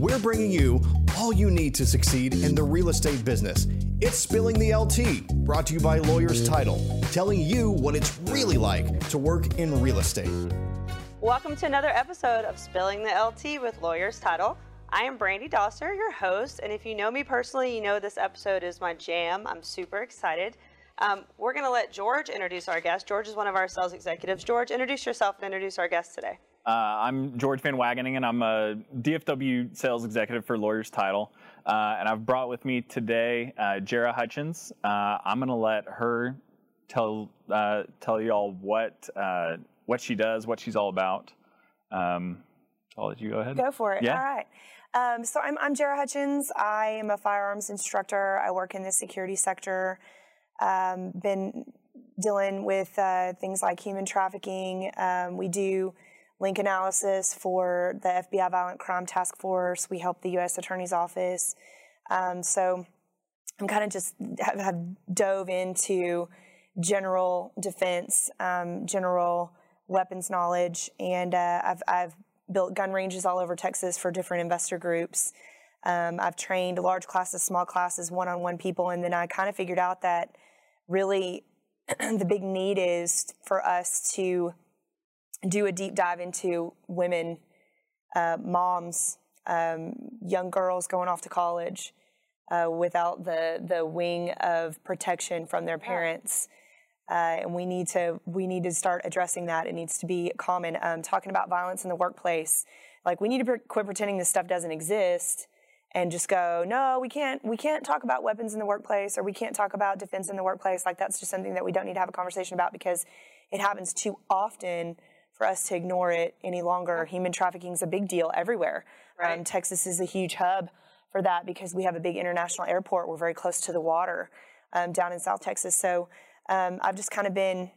we're bringing you all you need to succeed in the real estate business. It's Spilling the LTea, brought to you by Lawyers Title, telling you what it's really like to work in real estate. Welcome to another episode of Spilling the LTea with Lawyers Title. I am Brandy Dosser, your host, and if you know me personally, you know this episode is my jam. I'm super excited. Um, we're going to let George introduce our guest. George is one of our sales executives. George, introduce yourself and introduce our guest today. Uh, I'm George Van Wageningen, and I'm a DFW sales executive for Lawyers Title. Uh, and I've brought with me today uh, Jerah Hutchins. Uh, I'm going to let her tell uh, tell y'all what uh, what she does, what she's all about. Um, I'll let you go ahead. Go for it. Yeah. All right. Um, so I'm, I'm Jerah Hutchins. I am a firearms instructor. I work in the security sector. Um, been dealing with uh, things like human trafficking. Um, we do link analysis for the FBI Violent Crime Task Force. We help the U.S. Attorney's Office. Um, so I'm kind of just have, have, dove into general defense, um, general weapons knowledge, and uh, I've, I've built gun ranges all over Texas for different investor groups. Um, I've trained large classes, small classes, one-on-one people, and then I kind of figured out that really the big need is for us to do a deep dive into women, uh, moms, um, young girls going off to college uh, without the the wing of protection from their parents. Uh, and we need to we need to start addressing that. It needs to be common. Um, talking about violence in the workplace, like we need to pre- quit pretending this stuff doesn't exist and just go, no, we can't we can't talk about weapons in the workplace or we can't talk about defense in the workplace. Like that's just something that we don't need to have a conversation about because it happens too often for us to ignore it any longer. Human trafficking is a big deal everywhere. Right. Um, Texas is a huge hub for that because we have a big international airport. We're very close to the water um, down in South Texas. So um, I've just kind of been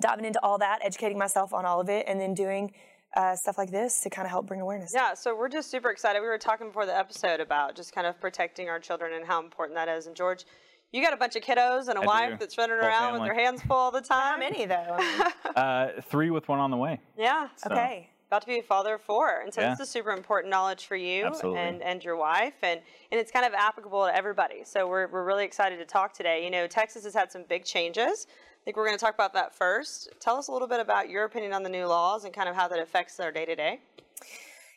diving into all that, educating myself on all of it, and then doing uh, stuff like this to kind of help bring awareness. Yeah, so we're just super excited. We were talking before the episode about just kind of protecting our children and how important that is. And George, you got a bunch of kiddos and a I wife do. that's running Whole around family. with their hands full all the time. How many though? Uh, three with one on the way. Yeah. So, okay. about to be a father of four and so Yeah. this is super important knowledge for you Absolutely. and, and your wife and, and it's kind of applicable to everybody so we're, we're really excited to talk today you know texas has had some big changes i think we're going to talk about that first tell us a little bit about your opinion on the new laws and kind of how that affects our day-to-day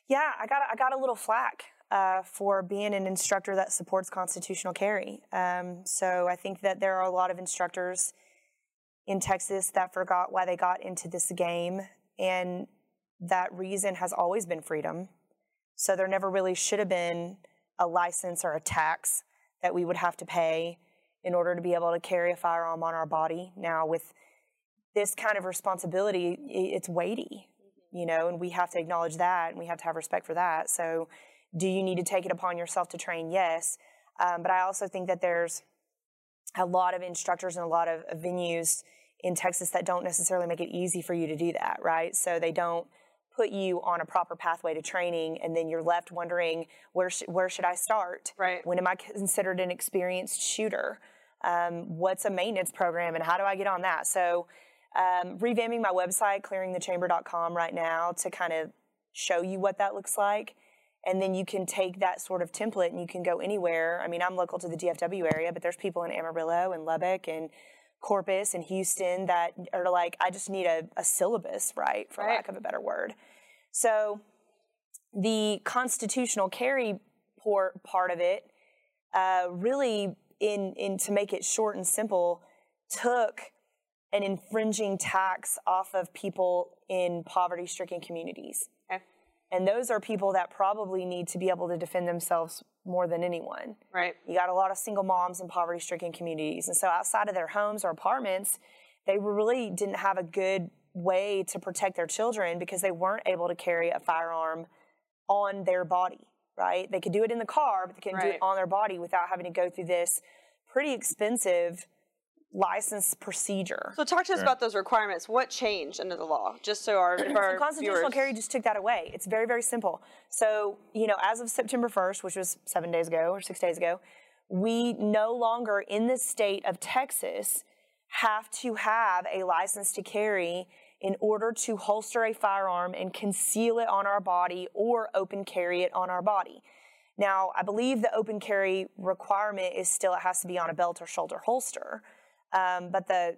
Yeah, I got I got a little flack uh, for being an instructor that supports constitutional carry. Um, so I think that there are a lot of instructors in Texas that forgot why they got into this game, and that reason has always been freedom. So there never really should have been a license or a tax that we would have to pay in order to be able to carry a firearm on our body. Now with this kind of responsibility, it's weighty you know, and we have to acknowledge that and we have to have respect for that. So, do you need to take it upon yourself to train? Yes. Um, but I also think that there's a lot of instructors and a lot of venues in Texas that don't necessarily make it easy for you to do that, right? So, they don't put you on a proper pathway to training and then you're left wondering where sh- where should I start? Right. When am I considered an experienced shooter? Um, what's a maintenance program and how do I get on that? So um, revamping my website, clearingthechamber.com right now to kind of show you what that looks like. And then you can take that sort of template and you can go anywhere. I mean, I'm local to the DFW area, but there's people in Amarillo and Lubbock and Corpus and Houston that are like, I just need a, a syllabus, right? For Right. lack of a better word. So the constitutional carry part of it uh, really, in, in to make it short and simple, took an infringing tax off of people in poverty stricken communities. And those are people that probably need to be able to defend themselves more than anyone. right You got a lot of single moms in poverty stricken communities. And so outside of their homes or apartments, they really didn't have a good way to protect their children because they weren't able to carry a firearm on their body, right? They could do it in the car, but they couldn't do it on their body without having to go through this pretty expensive license procedure. so talk to us Sure. about those requirements what changed under the law just so our, if our So constitutional viewers- carry just took that away. It's very, very simple. So, you know, as of September 1st, which was seven days ago or six days ago, we no longer in the state of Texas have to have a license to carry in order to holster a firearm and conceal it on our body or open carry it on our body. Now, I believe the open carry requirement is still it has to be on a belt or shoulder holster, um, but the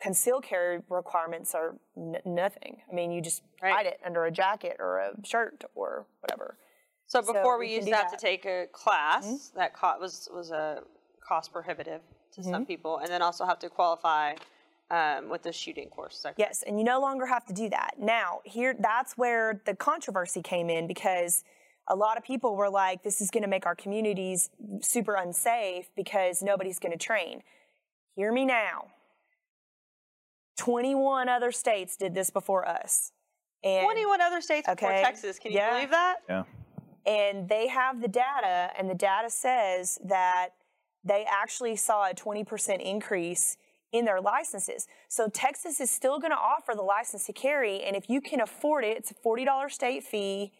concealed carry requirements are n- nothing. I mean, you just Right. hide it under a jacket or a shirt or whatever. So before So we we used do to take a class that co- was was a cost prohibitive to some people, and then also have to qualify um, with the shooting course. Yes, and you no longer have to do that. Now, here that's where the controversy came in because a lot of people were like this is going to make our communities super unsafe because nobody's going to train. Hear me now. 21 other states did this before us. And 21 other states before Okay. Texas. Can you Yeah. believe that? Yeah. and they have the data, and the data says that they actually saw a 20% increase in their licenses. So Texas is still going to offer the license to carry, and if you can afford it, it's a $40 state fee.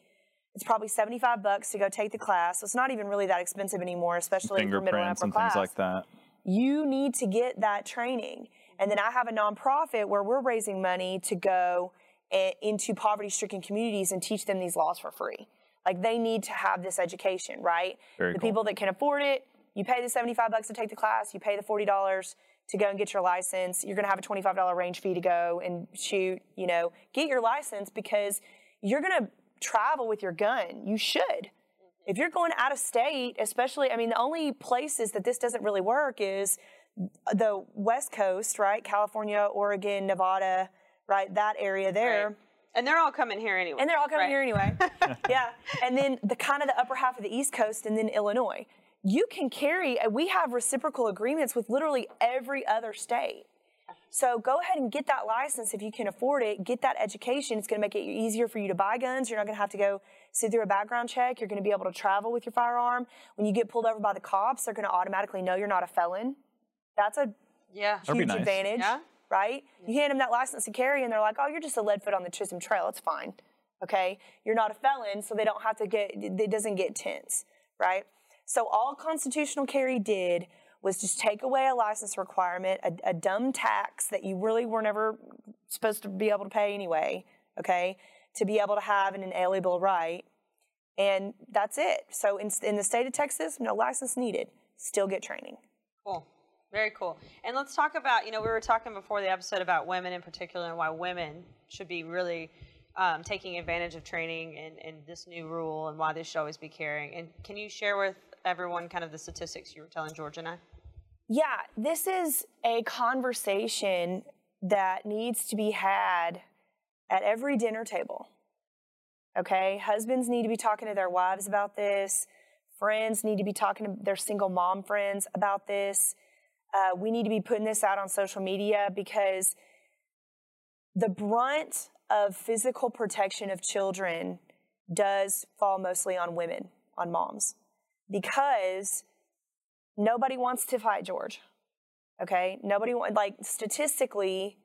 It's probably 75 bucks to go take the class. So it's not even really that expensive anymore, especially for middle and Fingerprints upper and class things like that. You need to get that training. And then I have a nonprofit where we're raising money to go into poverty stricken communities and teach them these laws for free. Like they need to have this education, right? Very the cool. people that can afford it, you pay the 75 bucks to take the class, you pay the $40 to go and get your license. You're going to have a $25 range fee to go and shoot, you know, get your license because you're going to travel with your gun. You should. If you're going out of state, especially, I mean, the only places that this doesn't really work is the West Coast, right? California, Oregon, Nevada, right? That area there. Right. And they're all coming here anyway. And they're all coming right? here anyway. yeah. And then the kind of the upper half of the East Coast and then Illinois. You can carry, uh, we have reciprocal agreements with literally every other state. So go ahead and get that license if you can afford it. Get that education. It's going to make it easier for you to buy guns. You're not going to have to go sit through a background check. You're going to be able to travel with your firearm. When you get pulled over by the cops, they're going to automatically know you're not a felon. That's a Yeah. Huge nice. advantage, Yeah. right? You hand them that license to carry, and they're like, "Oh, you're just a lead foot on the Chisholm Trail. It's fine, okay? You're not a felon, so they don't have to get. It doesn't get tense, right? So all constitutional carry did was just take away a license requirement, a, a dumb tax that you really were never supposed to be able to pay anyway, okay? To be able to have an inalienable right, and that's it. So in, in the state of Texas, no license needed. Still get training. Cool. Very cool. And let's talk about, you know, we were talking before the episode about women in particular and why women should be really um, taking advantage of training and, and this new rule and why they should always be carrying. And can you share with everyone kind of the statistics you were telling George and I? Yeah, this is a conversation that needs to be had at every dinner table. Okay? Husbands need to be talking to their wives about this. Friends need to be talking to their single mom friends about this. Uh, we need to be putting this out on social media because the brunt of physical protection of children does fall mostly on women, on moms, because nobody wants to fight George. Okay, nobody want like statistically,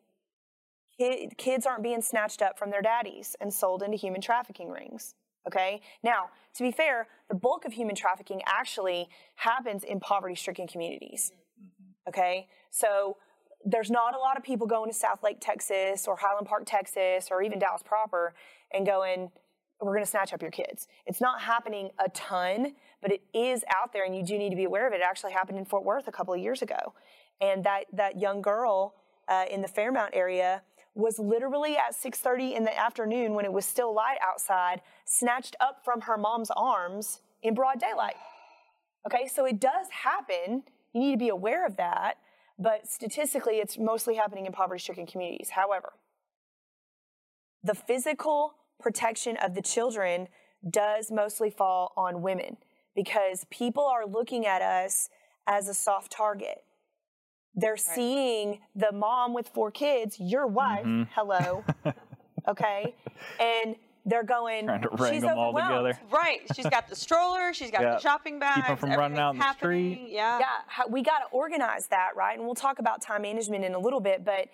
ki- kids aren't being snatched up from their daddies and sold into human trafficking rings. Okay, now to be fair, the bulk of human trafficking actually happens in poverty-stricken communities. Mm-hmm. Okay, so there's not a lot of people going to Southlake, Texas, or Highland Park, Texas, or even Dallas proper, and going, "We're going to snatch up your kids." It's not happening a ton, but it is out there, and you do need to be aware of it. It actually happened in Fort Worth a couple of years ago, and that that young girl uh, in the Fairmount area was literally at 6:30 in the afternoon when it was still light outside, snatched up from her mom's arms in broad daylight. Okay, so it does happen. You need to be aware of that. But statistically, it's mostly happening in poverty stricken communities. However, the physical protection of the children does mostly fall on women because people are looking at us as a soft target. They're seeing the mom with four kids, your wife, mm-hmm. hello, okay, and they're going, Trying to she's wrangle them all together. Right. She's got the stroller. She's got Yeah. the shopping bags. Keep 'em from running out in the everything's street. Yeah. yeah, we got to organize that, right? And we'll talk about time management in a little bit, but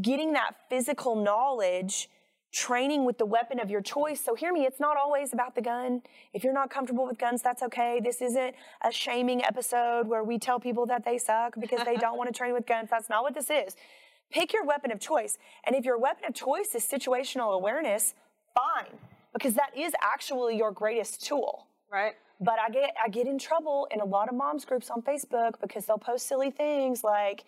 getting that physical knowledge, training with the weapon of your choice. So hear me, it's not always about the gun. If you're not comfortable with guns, that's okay. This isn't a shaming episode where we tell people that they suck because they don't want to train with guns. That's not what this is. Pick your weapon of choice. And if your weapon of choice is situational awareness, fine, because that is actually your greatest tool. Right. But I get I get in trouble in a lot of moms groups on Facebook because they'll post silly things like,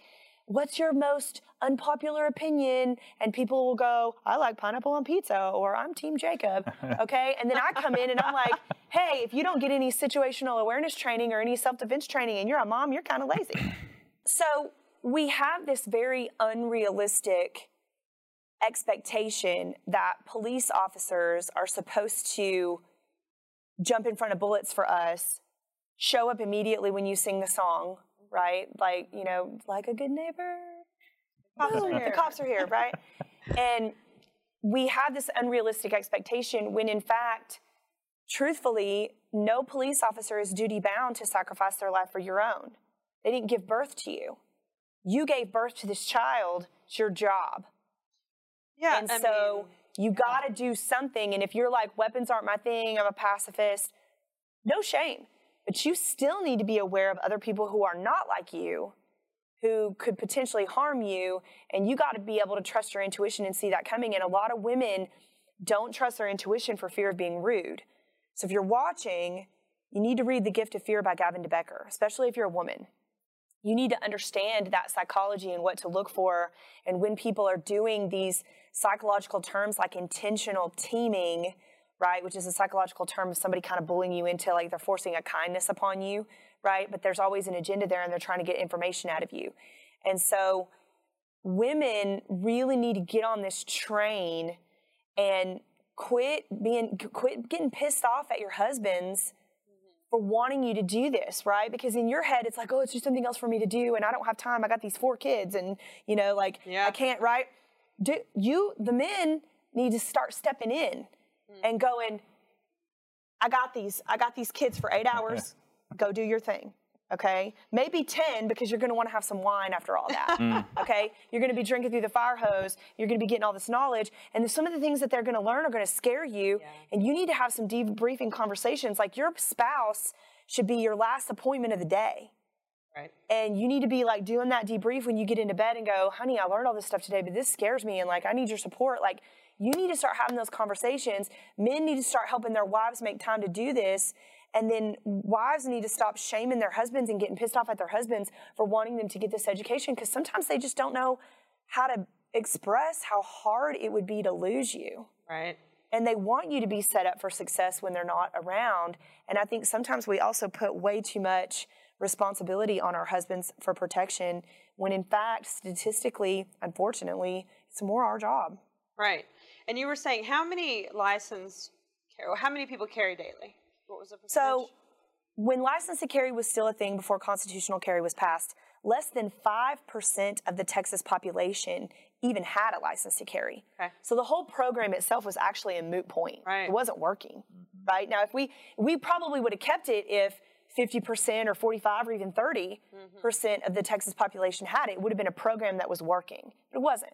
"What's your most unpopular opinion?" And people will go, "I like pineapple on pizza," or "I'm Team Jacob." Okay, and then I come in and I'm like, "Hey, if you don't get any situational awareness training or any self defense training, and you're a mom, you're kind of lazy." So we have this very unrealistic expectation that police officers are supposed to jump in front of bullets for us, show up immediately when you sing the song, right? Like, you know, like a good neighbor. Cops are here. The cops are here, right? and we have this unrealistic expectation when in fact, truthfully, no police officer is duty bound to sacrifice their life for your own. They didn't give birth to you. You gave birth to this child. It's your job. Yeah. And I so mean, you got to do something. And if you're like, weapons aren't my thing, I'm a pacifist, no shame. But you still need to be aware of other people who are not like you, who could potentially harm you. And you got to be able to trust your intuition and see that coming. And a lot of women don't trust their intuition for fear of being rude. So if you're watching, you need to read The Gift of Fear by Gavin de Becker, especially if you're a woman you need to understand that psychology and what to look for. And when people are doing these psychological terms like intentional teaming, right, which is a psychological term of somebody kind of bullying you into like they're forcing a kindness upon you, right? But there's always an agenda there and they're trying to get information out of you. And so women really need to get on this train and quit being quit getting pissed off at your husbands mm-hmm. for wanting you to do this, right? Because in your head, it's like, oh, it's just something else for me to do, and I don't have time. I got these four kids, and you know, like Yeah. I can't, right? Do, you, the men, need to start stepping in Mm. and going. I got these. I got these kids for eight hours. Go do your thing. Okay, maybe ten because you're going to want to have some wine after all that. Mm. Okay, you're going to be drinking through the fire hose. You're going to be getting all this knowledge, and some of the things that they're going to learn are going to scare you. And you need to have some debriefing conversations. Like your spouse should be your last appointment of the day. right. And you need to be like doing that debrief when you get into bed and go, honey, I learned all this stuff today, but this scares me and like I need your support. Like you need to start having those conversations. Men need to start helping their wives make time to do this. And then wives need to stop shaming their husbands and getting pissed off at their husbands for wanting them to get this education because sometimes they just don't know how to express how hard it would be to lose you Right. and they want you to be set up for success when they're not around. And I think sometimes we also put way too much responsibility on our husbands for protection when in fact, statistically, unfortunately, it's more our job. Right. And you were saying how many licensed carry, how many people carry daily? What was the percentage? So when license to carry was still a thing before constitutional carry was passed, less than 5% of the Texas population even had a license to carry. Okay. So the whole program itself was actually a moot point. Right. It wasn't working. Right? Now if we we probably would have kept it if 50% or 45 or even 30% mm-hmm. of the Texas population had it, it would have been a program that was working. But it wasn't.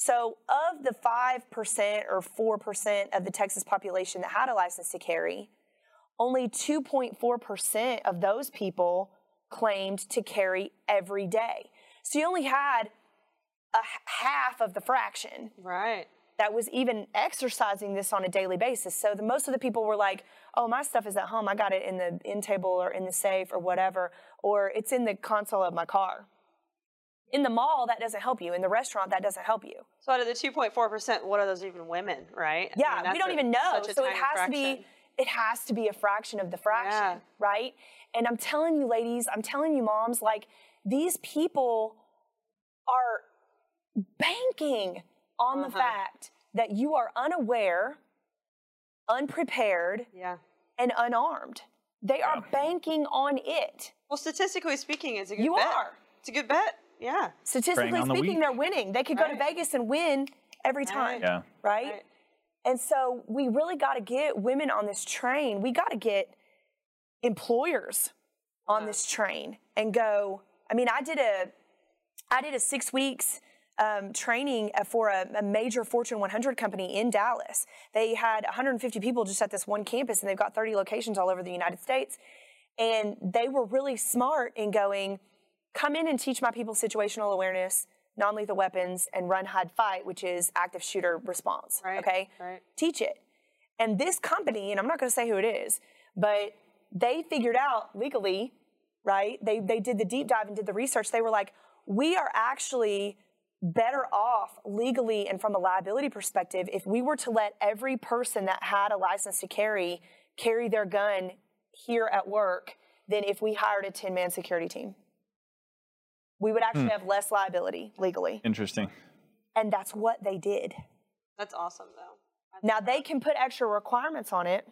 So, of the 5% or 4% of the Texas population that had a license to carry, only 2.4% of those people claimed to carry every day. So, you only had a half of the fraction right. that was even exercising this on a daily basis. So the most of the people were like, "Oh, my stuff is at home. I got it in the in table or in the safe or whatever, or it's in the console of my car." In the mall, that doesn't help you. In the restaurant, that doesn't help you. So out of the 2.4%, what are those even women, right? I Yeah, mean, we don't a- even know. So it tiny has to be it has to be a fraction of the fraction, Yeah. right? And I'm telling you ladies, I'm telling you moms, like these people are banking on the Uh-huh. fact that you are unaware, unprepared, Yeah. and unarmed. They are banking on it. Well, statistically speaking, it's a good You bet. are. It's a good bet. Yeah. Statistically on the speaking, they're winning. They could go to Vegas and win every time. Yeah. right? Right. And so we really got to get women on this train. We got to get employers on this train and go. I mean, I did a, I did a six weeks um, training for a, a major Fortune 100 company in Dallas. They had 150 people just at this one campus, and they've got 30 locations all over the United States. And they were really smart in going, come in and teach my people situational awareness, non lethal weapons, and run, hide, fight, which is active shooter response. Right, Okay? right. Teach it. And this company, and I'm not going to say who it is, but they figured out legally, right? They, they did the deep dive and did the research. They were like, we are actually better off legally and from a liability perspective if we were to let every person that had a license to carry carry their gun here at work than if we hired a 10 man security team. We would actually hmm. have less liability legally. Interesting. And that's what they did. That's awesome, though. Now they can put extra requirements on it.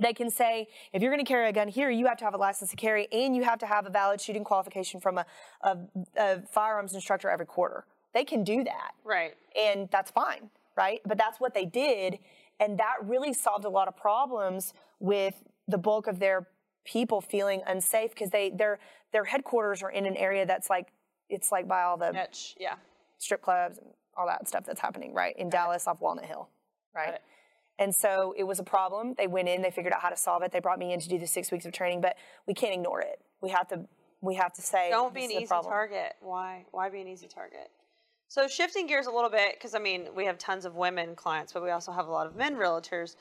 They can say if you're going to carry a gun here, you have to have a license to carry, and you have to have a valid shooting qualification from a, a, a firearms instructor every quarter. They can do that, Right. and that's fine, right? But that's what they did, and that really solved a lot of problems with the bulk of their people feeling unsafe because they their their headquarters are in an area that's like it's like by all the. Yeah. strip clubs and all that stuff that's happening, right? In Dallas off Walnut Hill, right? And so it was a problem. They went in, they figured out how to solve it. They brought me in to do the six weeks of training, but we can't ignore it. We have to we have to say Don't be an easy problem. target. Why? Why be an easy target? So shifting gears a little bit, because I mean we have tons of women clients, but we also have a lot of men realtors.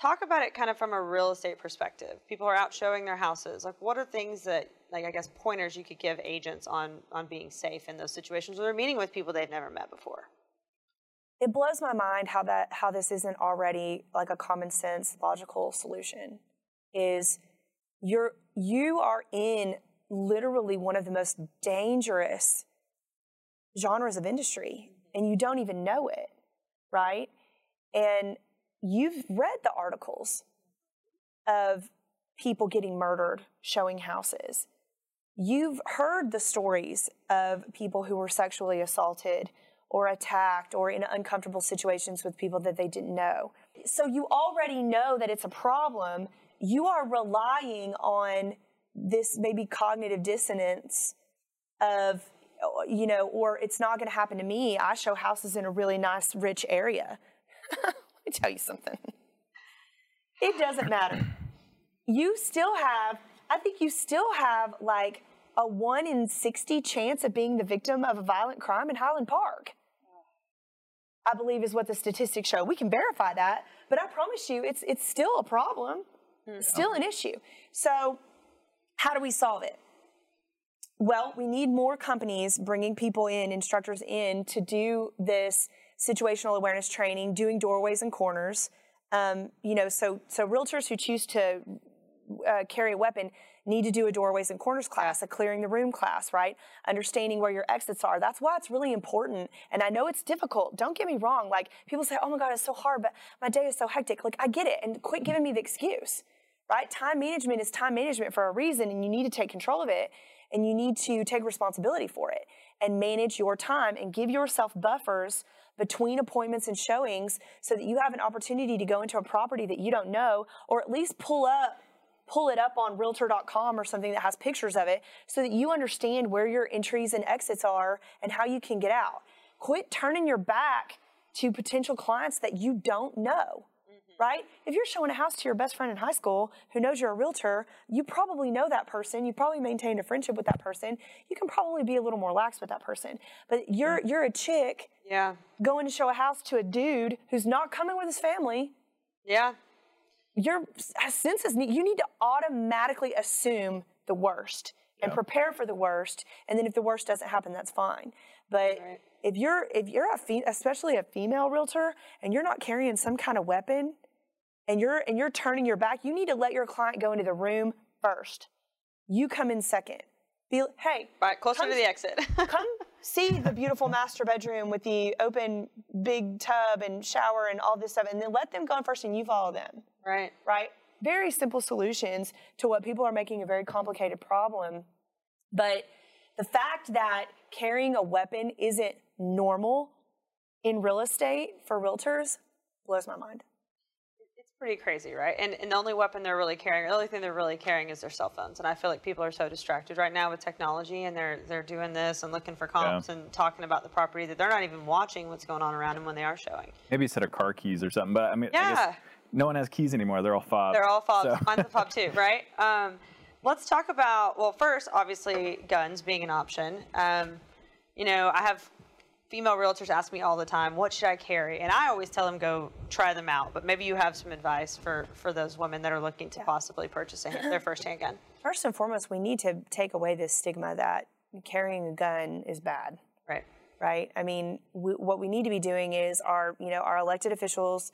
Talk about it kind of from a real estate perspective. People are out showing their houses. Like, what are things that, like, I guess pointers you could give agents on on being safe in those situations where they're meeting with people they've never met before? It blows my mind how that how this isn't already like a common sense logical solution. Is you're you are in literally one of the most dangerous genres of industry and you don't even know it, right? And you've read the articles of people getting murdered showing houses. You've heard the stories of people who were sexually assaulted or attacked or in uncomfortable situations with people that they didn't know. So you already know that it's a problem. You are relying on this maybe cognitive dissonance of, you know, or it's not going to happen to me. I show houses in a really nice, rich area. Me tell you something. It doesn't matter. You still have, I think you still have like a 1 in 60 chance of being the victim of a violent crime in Highland Park. I believe is what the statistics show. We can verify that, but I promise you it's it's still a problem. It's still an issue. So, how do we solve it? Well, we need more companies bringing people in, instructors in to do this situational awareness training, doing doorways and corners. Um, you know, so so realtors who choose to uh, carry a weapon need to do a doorways and corners class, a clearing the room class, right? Understanding where your exits are. That's why it's really important. And I know it's difficult. Don't get me wrong. Like people say, "Oh my God, it's so hard," but my day is so hectic. Like I get it, and quit giving me the excuse, right? Time management is time management for a reason, and you need to take control of it, and you need to take responsibility for it and manage your time and give yourself buffers between appointments and showings so that you have an opportunity to go into a property that you don't know or at least pull up pull it up on realtor.com or something that has pictures of it so that you understand where your entries and exits are and how you can get out. Quit turning your back to potential clients that you don't know. Right? If you're showing a house to your best friend in high school who knows you're a realtor, you probably know that person. You probably maintained a friendship with that person. You can probably be a little more lax with that person. But you're mm. you're a chick Yeah. going to show a house to a dude who's not coming with his family Yeah. your senses need you need to automatically assume the worst and prepare for the worst and then if the worst doesn't happen that's fine but Right. if you're if you're a fe- especially a female realtor and you're not carrying some kind of weapon and you're and you're turning your back you need to let your client go into the room first you come in second be hey Right. Closer come- to the exit. come see the beautiful master bedroom with the open big tub and shower and all this stuff and then let them go in first and you follow them right. right? Very simple solutions to what people are making a very complicated problem. But the fact that carrying a weapon isn't normal in real estate for realtors blows my mind. Pretty crazy, right? And, and the only weapon they're really carrying, the only thing they're really carrying is their cell phones. And I feel like people are so distracted right now with technology and they're they're doing this and looking for comps and talking about the property that they're not even watching what's going on around them when they are showing. Maybe a set of car keys or something. But I mean, I Yeah. guess no one has keys anymore. They're all fobs. They're all fobs. So- Mine's a fob too, right? Um, let's talk about well, first, obviously, guns being an option. Um, you know, I have female realtors ask me all the time, what should I carry? And I always tell them go try them out. But maybe you have some advice for for those women that are looking to possibly purchase a, their first handgun. First and foremost, we need to take away this stigma that carrying a gun is bad. Right. Right. I mean, we, what we need to be doing is our you know our elected officials.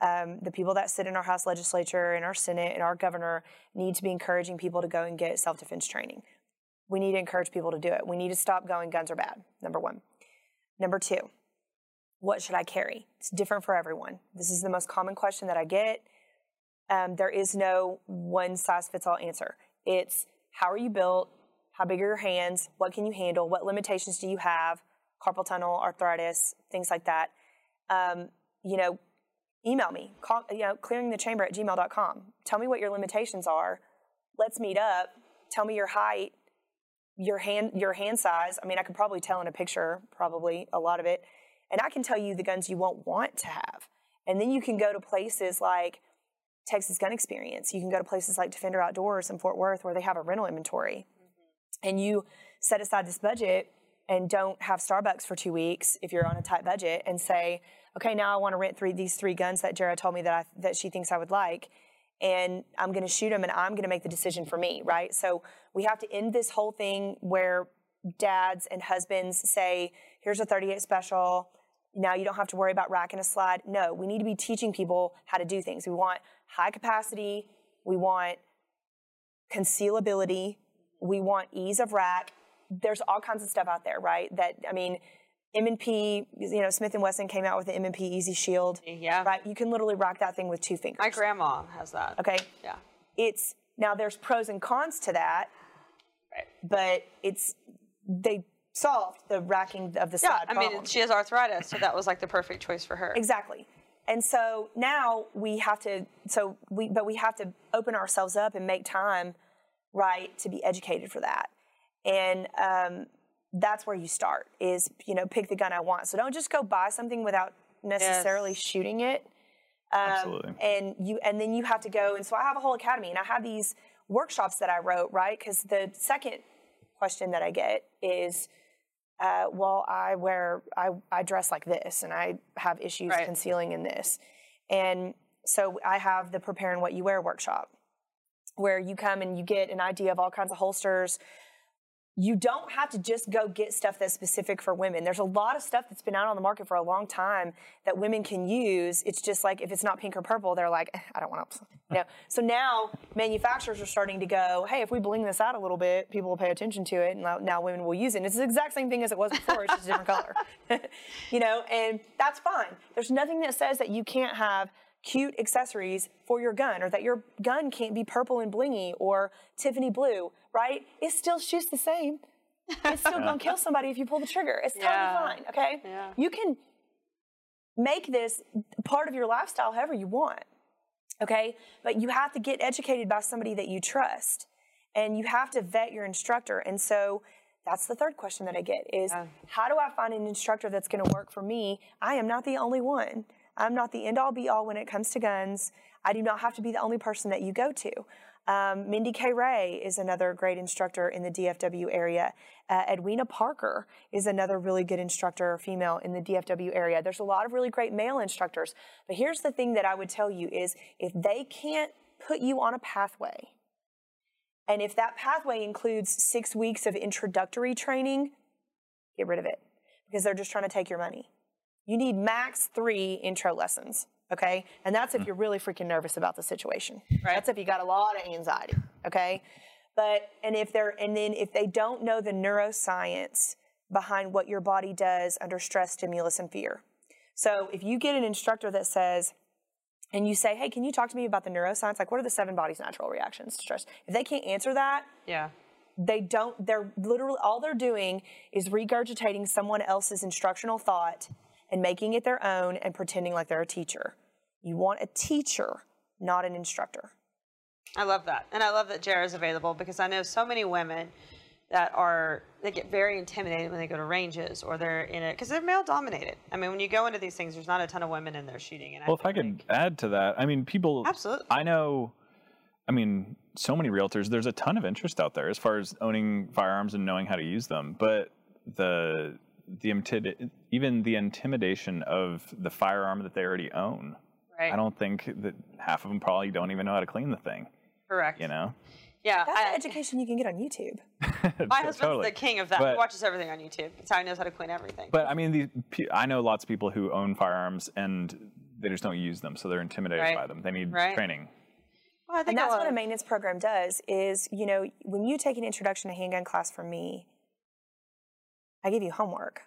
Um, the people that sit in our House legislature and our Senate and our governor need to be encouraging people to go and get self defense training. We need to encourage people to do it. We need to stop going guns are bad, number one. Number two, what should I carry? It's different for everyone. This is the most common question that I get. Um, there is no one size fits all answer. It's how are you built? How big are your hands? What can you handle? What limitations do you have? Carpal tunnel, arthritis, things like that. Um, you know, email me, call, you know, clearingthechamber at gmail.com. Tell me what your limitations are. Let's meet up. Tell me your height, your hand, your hand size. I mean, I could probably tell in a picture, probably a lot of it. And I can tell you the guns you won't want to have. And then you can go to places like Texas Gun Experience. You can go to places like Defender Outdoors in Fort Worth where they have a rental inventory. Mm-hmm. And you set aside this budget and don't have Starbucks for two weeks if you're on a tight budget and say, okay, now I want to rent three these three guns that Jerah told me that I, that she thinks I would like, and I'm going to shoot them and I'm going to make the decision for me, right? So we have to end this whole thing where dads and husbands say, here's a 38 special. Now you don't have to worry about racking a slide. No, we need to be teaching people how to do things. We want high capacity. We want concealability. We want ease of rack. There's all kinds of stuff out there, right? That, I mean, M&P, you know, Smith & Wesson came out with the M&P Easy Shield. Yeah. Right? You can literally rock that thing with two fingers. My grandma has that. Okay? Yeah. It's, now there's pros and cons to that. Right. But it's, they solved the racking of the Yeah, side I mean, problem. she has arthritis, so that was like the perfect choice for her. Exactly. And so now we have to, so we, but we have to open ourselves up and make time, right, to be educated for that. And um, that's where you start is, you know, pick the gun I want. So don't just go buy something without necessarily Yes. shooting it. Um, Absolutely. And you, and then you have to go. And so I have a whole academy and I have these workshops that I wrote, right? Because the second question that I get is, uh, well, I wear, I, I dress like this and I have issues Right. concealing in this. And so I have the Prepare and What You Wear workshop where you come and you get an idea of all kinds of holsters. You don't have to just go get stuff that's specific for women. There's a lot of stuff that's been out on the market for a long time that women can use. It's just like if it's not pink or purple, they're like, "Eh, I don't want to. Know? So now manufacturers are starting to go, hey, if we bling this out a little bit, people will pay attention to it, and now, now women will use it. And it's the exact same thing as it was before. It's just a different color. you know, and that's fine. There's nothing that says that you can't have cute accessories for your gun or that your gun can't be purple and blingy or Tiffany blue, right? It still shoots the same. It's still gonna kill somebody if you pull the trigger. It's totally Yeah. fine, okay? Yeah. You can make this part of your lifestyle however you want, okay? But you have to get educated by somebody that you trust and you have to vet your instructor. And so that's the third question that I get is how do I find an instructor that's going to work for me? I am not the only one. I'm not the end all be all when it comes to guns. I do not have to be the only person that you go to. Um, Mindy K. Ray is another great instructor in the DFW area. Uh, Edwina Parker is another really good instructor, female in the DFW area. There's a lot of really great male instructors. But here's the thing that I would tell you is if they can't put you on a pathway, and if that pathway includes six weeks of introductory training, get rid of it because they're just trying to take your money. You need max three intro lessons, okay? And that's if hmm. you're really freaking nervous about the situation. Right. That's if you got a lot of anxiety, okay? But and if they're and then if they don't know the neuroscience behind what your body does under stress, stimulus, and fear. So if you get an instructor that says, and you say, hey, can you talk to me about the neuroscience? Like, what are the seven body's natural reactions to stress? If they can't answer that, Yeah. they don't, they're literally, all they're doing is regurgitating someone else's instructional thought and making it their own and pretending like they're a teacher. You want a teacher, not an instructor. I love that. And I love that Jerah is available because I know so many women that are, they get very intimidated when they go to ranges or they're in it, because they're male dominated. I mean, when you go into these things, there's not a ton of women in there shooting. And Well, if I feel could like- add to that, I mean, people. Absolutely. I know. I mean, so many realtors. There's a ton of interest out there as far as owning firearms and knowing how to use them. But the the intid- even the intimidation of the firearm that they already own. Right. I don't think that half of them probably don't even know how to clean the thing. Correct. You know, Yeah. That's I- education you can get on YouTube. my husband's Totally. the king of that. But- he watches everything on YouTube. That's how he knows how to clean everything. But I mean, the, I know lots of people who own firearms and they just don't use them, so they're intimidated Right. by them. They need Right. training. well, I think And that's what a maintenance program does is, you know, when you take an introduction to handgun class from me, I give you homework.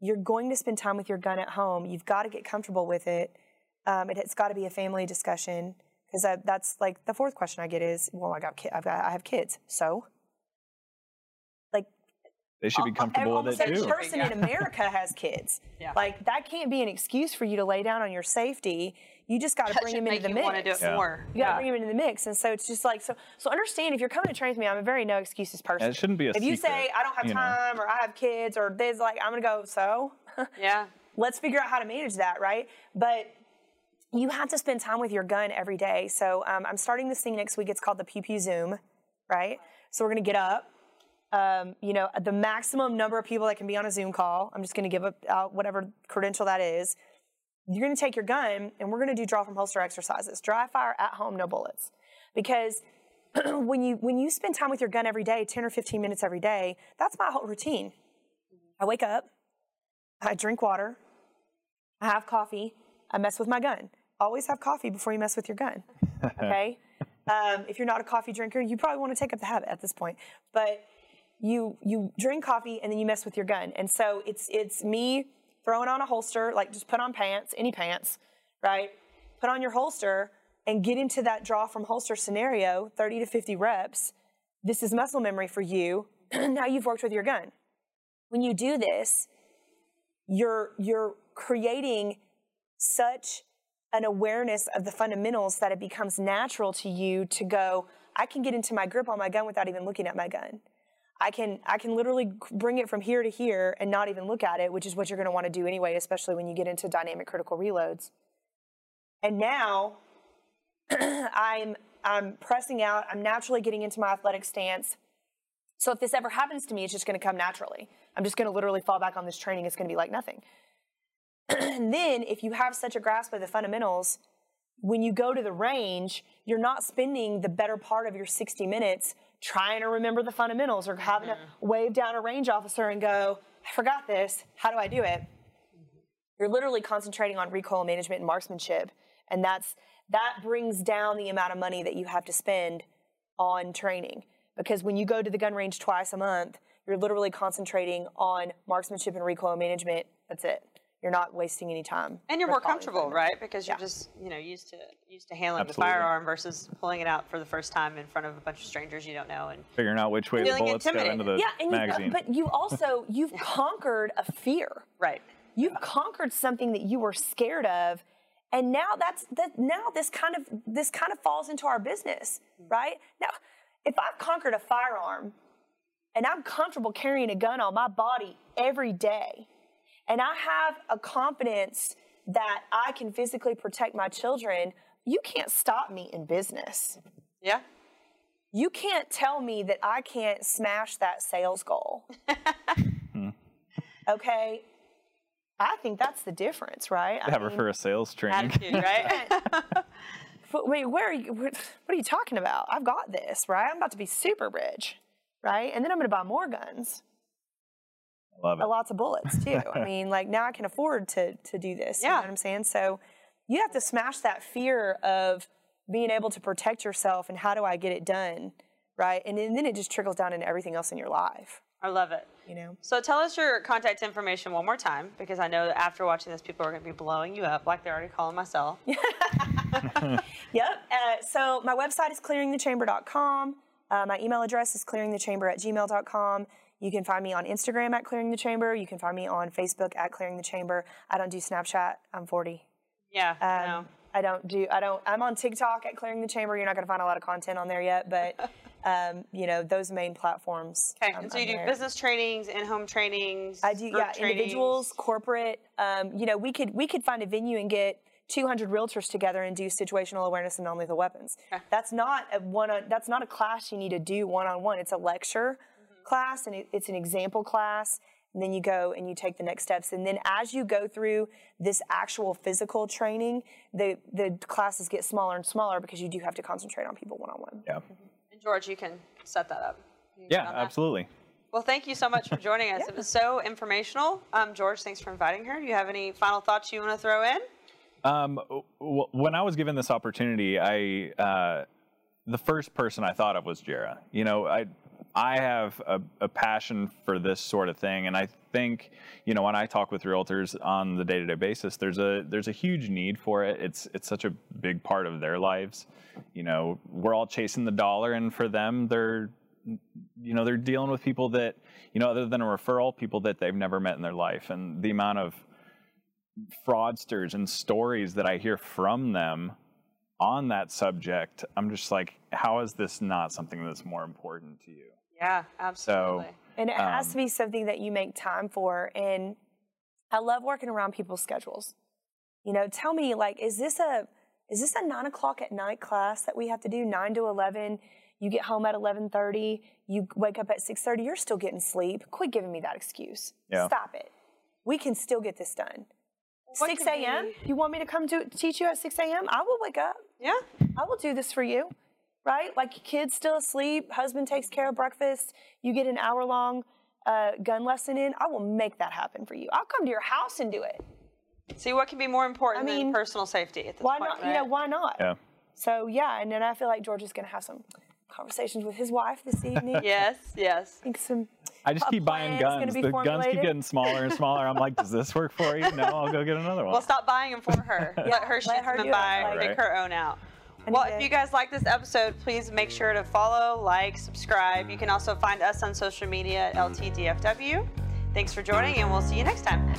You're going to spend time with your gun at home. You've got to get comfortable with it. Um, it, has got to be a family discussion because that's like the fourth question I get is, well, I got, ki- I've got, I have kids, so like They should be comfortable almost with it every too. person in America has kids. Yeah. Like that can't be an excuse for you to lay down on your safety. You just got to bring him into the mix. want to do it Yeah. more. You got to bring him into the mix, and so it's just like so. So understand if you're coming to train with me, I'm a very no excuses person. It shouldn't be a If you say I don't have you know. time or I have kids or this, like I'm gonna go. So Yeah. let's figure out how to manage that, right? But you have to spend time with your gun every day. So um, I'm starting this thing next week. It's called the Pew Pew Zoom, right? So we're gonna get up. Um, you know, the maximum number of people that can be on a Zoom call. I'm just gonna give up out whatever credential that is. You're gonna take your gun and we're gonna do draw from holster exercises. Dry fire at home, no bullets, because when you when you spend time with your gun every day, 10 or 15 minutes every day, that's my whole routine. I wake up, I drink water, I have coffee, I mess with my gun. Always have coffee before you mess with your gun. Okay? um, if you're not a coffee drinker, you probably want to take up the habit at this point. But you you drink coffee and then you mess with your gun. And so it's it's me throwing on a holster, like just put on pants, any pants, right? Put on your holster and get into that draw from holster scenario, 30 to 50 reps. This is muscle memory for you. now you've worked with your gun. When you do this, you're you're creating such an awareness of the fundamentals that it becomes natural to you to go i can get into my grip on my gun without even looking at my gun i can i can literally bring it from here to here and not even look at it which is what you're going to want to do anyway especially when you get into dynamic critical reloads. And now i'm i'm pressing out i'm naturally getting into my athletic stance. So if this ever happens to me it's just going to come naturally. I'm just going to literally fall back on this training it's going to be like nothing. And then if you have such a grasp of the fundamentals, when you go to the range, you're not spending the better part of your 60 minutes trying to remember the fundamentals or having to mm-hmm. wave down a range officer and go, I forgot this. How do I do it? Mm-hmm. You're literally concentrating on recoil management and marksmanship. And that's that brings down the amount of money that you have to spend on training. Because when you go to the gun range twice a month, you're literally concentrating on marksmanship and recoil management. That's it. You're not wasting any time. And you're more comfortable, them. right? Because you're Yeah. just, you know, used to used to handling Absolutely. the firearm versus pulling it out for the first time in front of a bunch of strangers you don't know. And Figuring out which way the Feeling bullets go into the intimidated. Yeah, and magazine. you, but you also you've conquered a fear. right, You've conquered something that you were scared of, and now that's that. Now this kind of this kind of falls into our business, mm. right? Now, if I've conquered a firearm, and I'm comfortable carrying a gun on my body every day, and I have a confidence that I can physically protect my children, you can't stop me in business. yeah, You can't tell me that I can't smash that sales goal. okay? I think that's the difference, right? I Have her mean, for a sales training. attitude, right? but wait, where are you? What are you talking about? I've got this, right? I'm about to be super rich, right? And then I'm going to buy more guns, Love it. lots of bullets too. I mean, like now I can afford to to do this. You Yeah. know what I'm saying? So you have to smash that fear of being able to protect yourself and how do I get it done, right? And, then- and then it just trickles down into everything else in your life. I love it. You know. So tell us your contact information one more time, because I know that after watching this, people are going to be blowing you up like they're already calling myself. Yep. Uh, so my website is clearingthechamber.com. Uh, my email address is clearingthechamber at gmail.com. You can find me on Instagram at Clearing the Chamber. You can find me on Facebook at Clearing the Chamber. I don't do Snapchat. I'm 40. Yeah, I know. Um, I don't do. I don't. I'm on TikTok at Clearing the Chamber. You're not going to find a lot of content on there yet, but um, you know those main platforms. Okay, um, so you I'm do there. business trainings, in-home trainings. I do, yeah, trainings. individuals, corporate. Um, you know, we could we could find a venue and get 200 realtors together and do situational awareness and non-lethal weapons. That's not a one. On, that's not a class you need to do one on one. It's a lecture. Class and it, it's an example class. and then you go and you take the next steps. And then as you go through this actual physical training, the the classes get smaller and smaller because you do have to concentrate on people one on one. Yeah. And George, you can set that up. Yeah, get on that. absolutely. Well, thank you so much for joining us. It was so informational. Um, George, thanks for inviting her. Do you have any final thoughts you want to throw in? Um, w- when I was given this opportunity, I uh, the first person I thought of was Jerah. You know, I I have a, a passion for this sort of thing, and I think you know when I talk with realtors on the day-to-day basis, there's a there's a huge need for it. It's it's such a big part of their lives. You know, we're all chasing the dollar, and for them, they're you know they're dealing with people that you know other than a referral, people that they've never met in their life, and the amount of fraudsters and stories that I hear from them on that subject, I'm just like, how is this not something that's more important to you? Yeah, absolutely. And it has Um, to be something that you make time for. And I love working around people's schedules. You know, tell me, like, is this a is this a nine o'clock at night class that we have to do nine to eleven? You get home at eleven thirty. You wake up at six thirty. You're still getting sleep. Quit giving me that excuse. Yeah. Stop it. We can still get this done. What Six a.m. You want me to come to teach you at six a.m.? I will wake up. Yeah. I will do this for you, right? Like kids still asleep, husband takes care of breakfast, you get an hour long uh, gun lesson in. I will make that happen for you. I'll come to your house and do it. See what can be more important I than personal safety at this Why point, not? right? You know, why not? Yeah. So yeah, and then I feel like George is going to have some conversations with his wife this evening. Yes, yes. I think some. I just keep buying plan is gonna guns. be The guns keep getting smaller and smaller. I'm like, does this work for you? No, I'll go get another one. Well, stop buying them for her. let her shoot let her them and do it, buy, like- pick Right. her own out. Well, if you guys like this episode, please make sure to follow, like, subscribe. You can also find us on social media at LTDFW. Thanks for joining, and we'll see you next time.